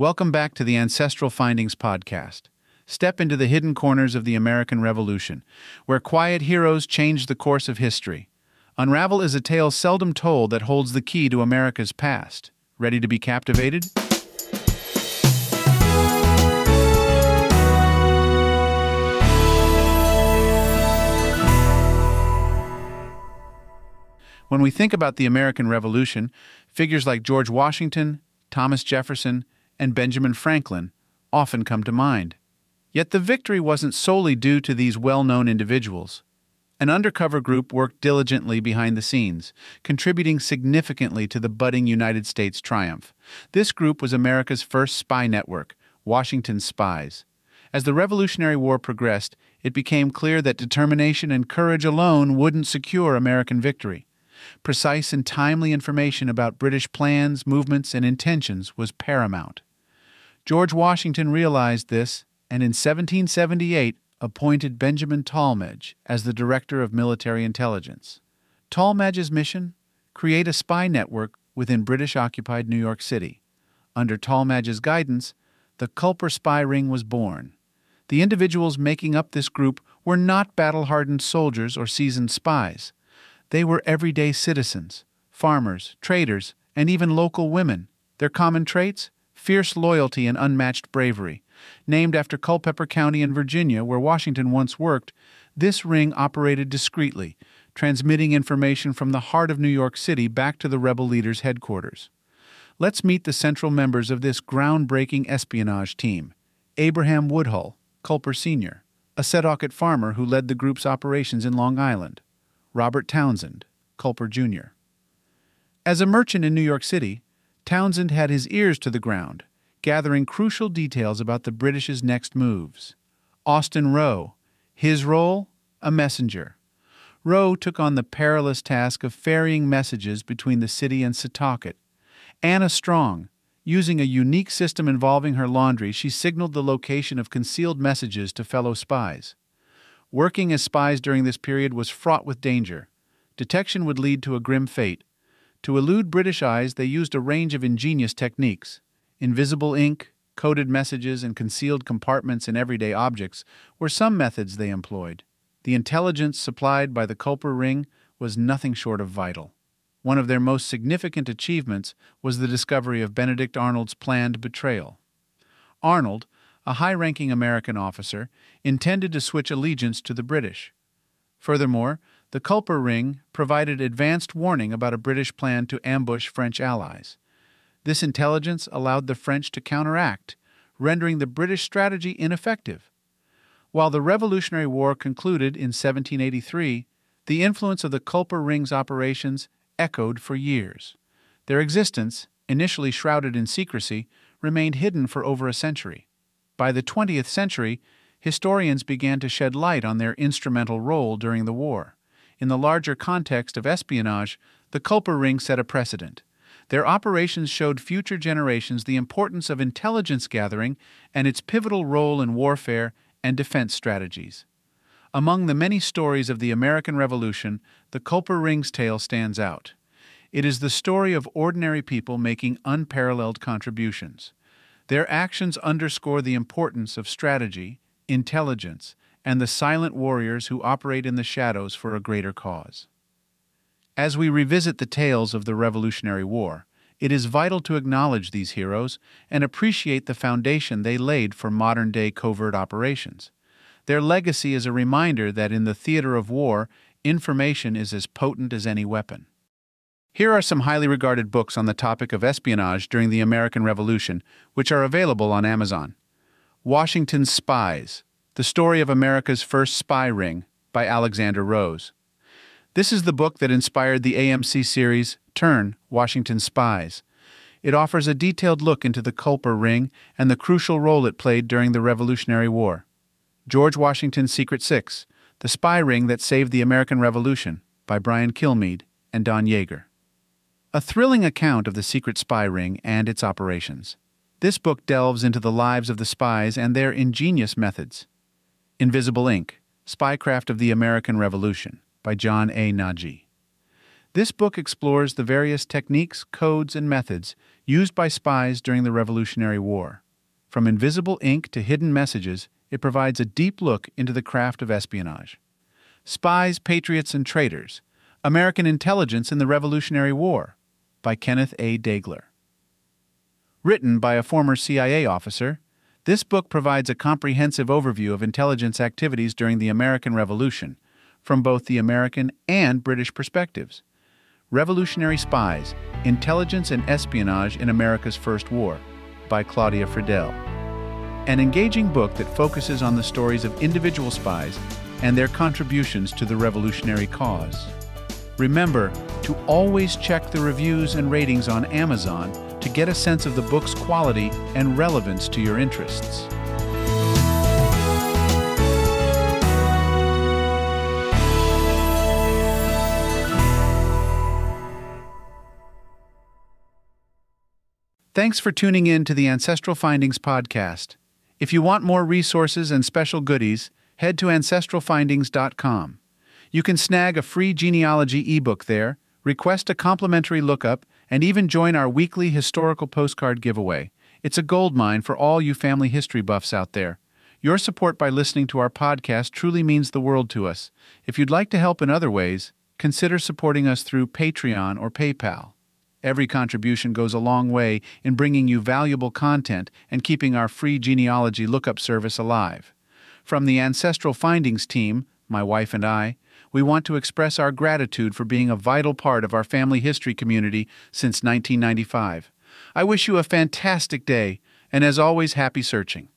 Welcome back to the Ancestral Findings Podcast. Step into the hidden corners of the American Revolution, where quiet heroes changed the course of history. Unravel is a tale seldom told that holds the key to America's past. Ready to be captivated? When we think about the American Revolution, figures like George Washington, Thomas Jefferson, and Benjamin Franklin often come to mind. Yet the victory wasn't solely due to these well known individuals. An undercover group worked diligently behind the scenes, contributing significantly to the budding United States triumph. This group was America's first spy network, Washington's Spies. As the Revolutionary War progressed, it became clear that determination and courage alone wouldn't secure American victory. Precise and timely information about British plans, movements, and intentions was paramount. George Washington realized this and in 1778 appointed Benjamin Tallmadge as the Director of Military Intelligence. Tallmadge's mission? Create a spy network within British occupied New York City. Under Tallmadge's guidance, the Culper spy ring was born. The individuals making up this group were not battle hardened soldiers or seasoned spies. They were everyday citizens, farmers, traders, and even local women. Their common traits? Fierce loyalty and unmatched bravery. Named after Culpeper County in Virginia, where Washington once worked, this ring operated discreetly, transmitting information from the heart of New York City back to the rebel leaders' headquarters. Let's meet the central members of this groundbreaking espionage team Abraham Woodhull, Culper Sr., a Setauket farmer who led the group's operations in Long Island. Robert Townsend, Culper Jr. As a merchant in New York City, Townsend had his ears to the ground, gathering crucial details about the British's next moves. Austin Roe, his role, a messenger. Roe took on the perilous task of ferrying messages between the city and Setauket. Anna Strong, using a unique system involving her laundry, she signaled the location of concealed messages to fellow spies. Working as spies during this period was fraught with danger. Detection would lead to a grim fate. To elude British eyes, they used a range of ingenious techniques. Invisible ink, coded messages, and concealed compartments in everyday objects were some methods they employed. The intelligence supplied by the Culper Ring was nothing short of vital. One of their most significant achievements was the discovery of Benedict Arnold's planned betrayal. Arnold, a high ranking American officer, intended to switch allegiance to the British. Furthermore, the Culper Ring provided advanced warning about a British plan to ambush French allies. This intelligence allowed the French to counteract, rendering the British strategy ineffective. While the Revolutionary War concluded in 1783, the influence of the Culper Ring's operations echoed for years. Their existence, initially shrouded in secrecy, remained hidden for over a century. By the 20th century, historians began to shed light on their instrumental role during the war. In the larger context of espionage, the Culper Ring set a precedent. Their operations showed future generations the importance of intelligence gathering and its pivotal role in warfare and defense strategies. Among the many stories of the American Revolution, the Culper Ring's tale stands out. It is the story of ordinary people making unparalleled contributions. Their actions underscore the importance of strategy, intelligence, and the silent warriors who operate in the shadows for a greater cause. As we revisit the tales of the Revolutionary War, it is vital to acknowledge these heroes and appreciate the foundation they laid for modern day covert operations. Their legacy is a reminder that in the theater of war, information is as potent as any weapon. Here are some highly regarded books on the topic of espionage during the American Revolution, which are available on Amazon. Washington's Spies The Story of America's First Spy Ring by Alexander Rose. This is the book that inspired the AMC series Turn Washington Spies. It offers a detailed look into the Culper Ring and the crucial role it played during the Revolutionary War. George Washington's Secret Six The Spy Ring That Saved the American Revolution by Brian Kilmeade and Don Yaeger. A thrilling account of the secret spy ring and its operations. This book delves into the lives of the spies and their ingenious methods. Invisible Ink Spycraft of the American Revolution by John A. Nagy. This book explores the various techniques, codes, and methods used by spies during the Revolutionary War. From invisible ink to hidden messages, it provides a deep look into the craft of espionage. Spies, Patriots, and Traitors American Intelligence in the Revolutionary War by Kenneth A. Daigler. Written by a former CIA officer, this book provides a comprehensive overview of intelligence activities during the American Revolution from both the American and British perspectives. Revolutionary Spies Intelligence and Espionage in America's First War by Claudia Friddell. An engaging book that focuses on the stories of individual spies and their contributions to the revolutionary cause. Remember to always check the reviews and ratings on Amazon to get a sense of the book's quality and relevance to your interests. Thanks for tuning in to the Ancestral Findings podcast. If you want more resources and special goodies, head to ancestralfindings.com. You can snag a free genealogy ebook there, request a complimentary lookup, and even join our weekly historical postcard giveaway. It's a goldmine for all you family history buffs out there. Your support by listening to our podcast truly means the world to us. If you'd like to help in other ways, consider supporting us through Patreon or PayPal. Every contribution goes a long way in bringing you valuable content and keeping our free genealogy lookup service alive. From the Ancestral Findings team, my wife and I, we want to express our gratitude for being a vital part of our family history community since 1995. I wish you a fantastic day, and as always, happy searching.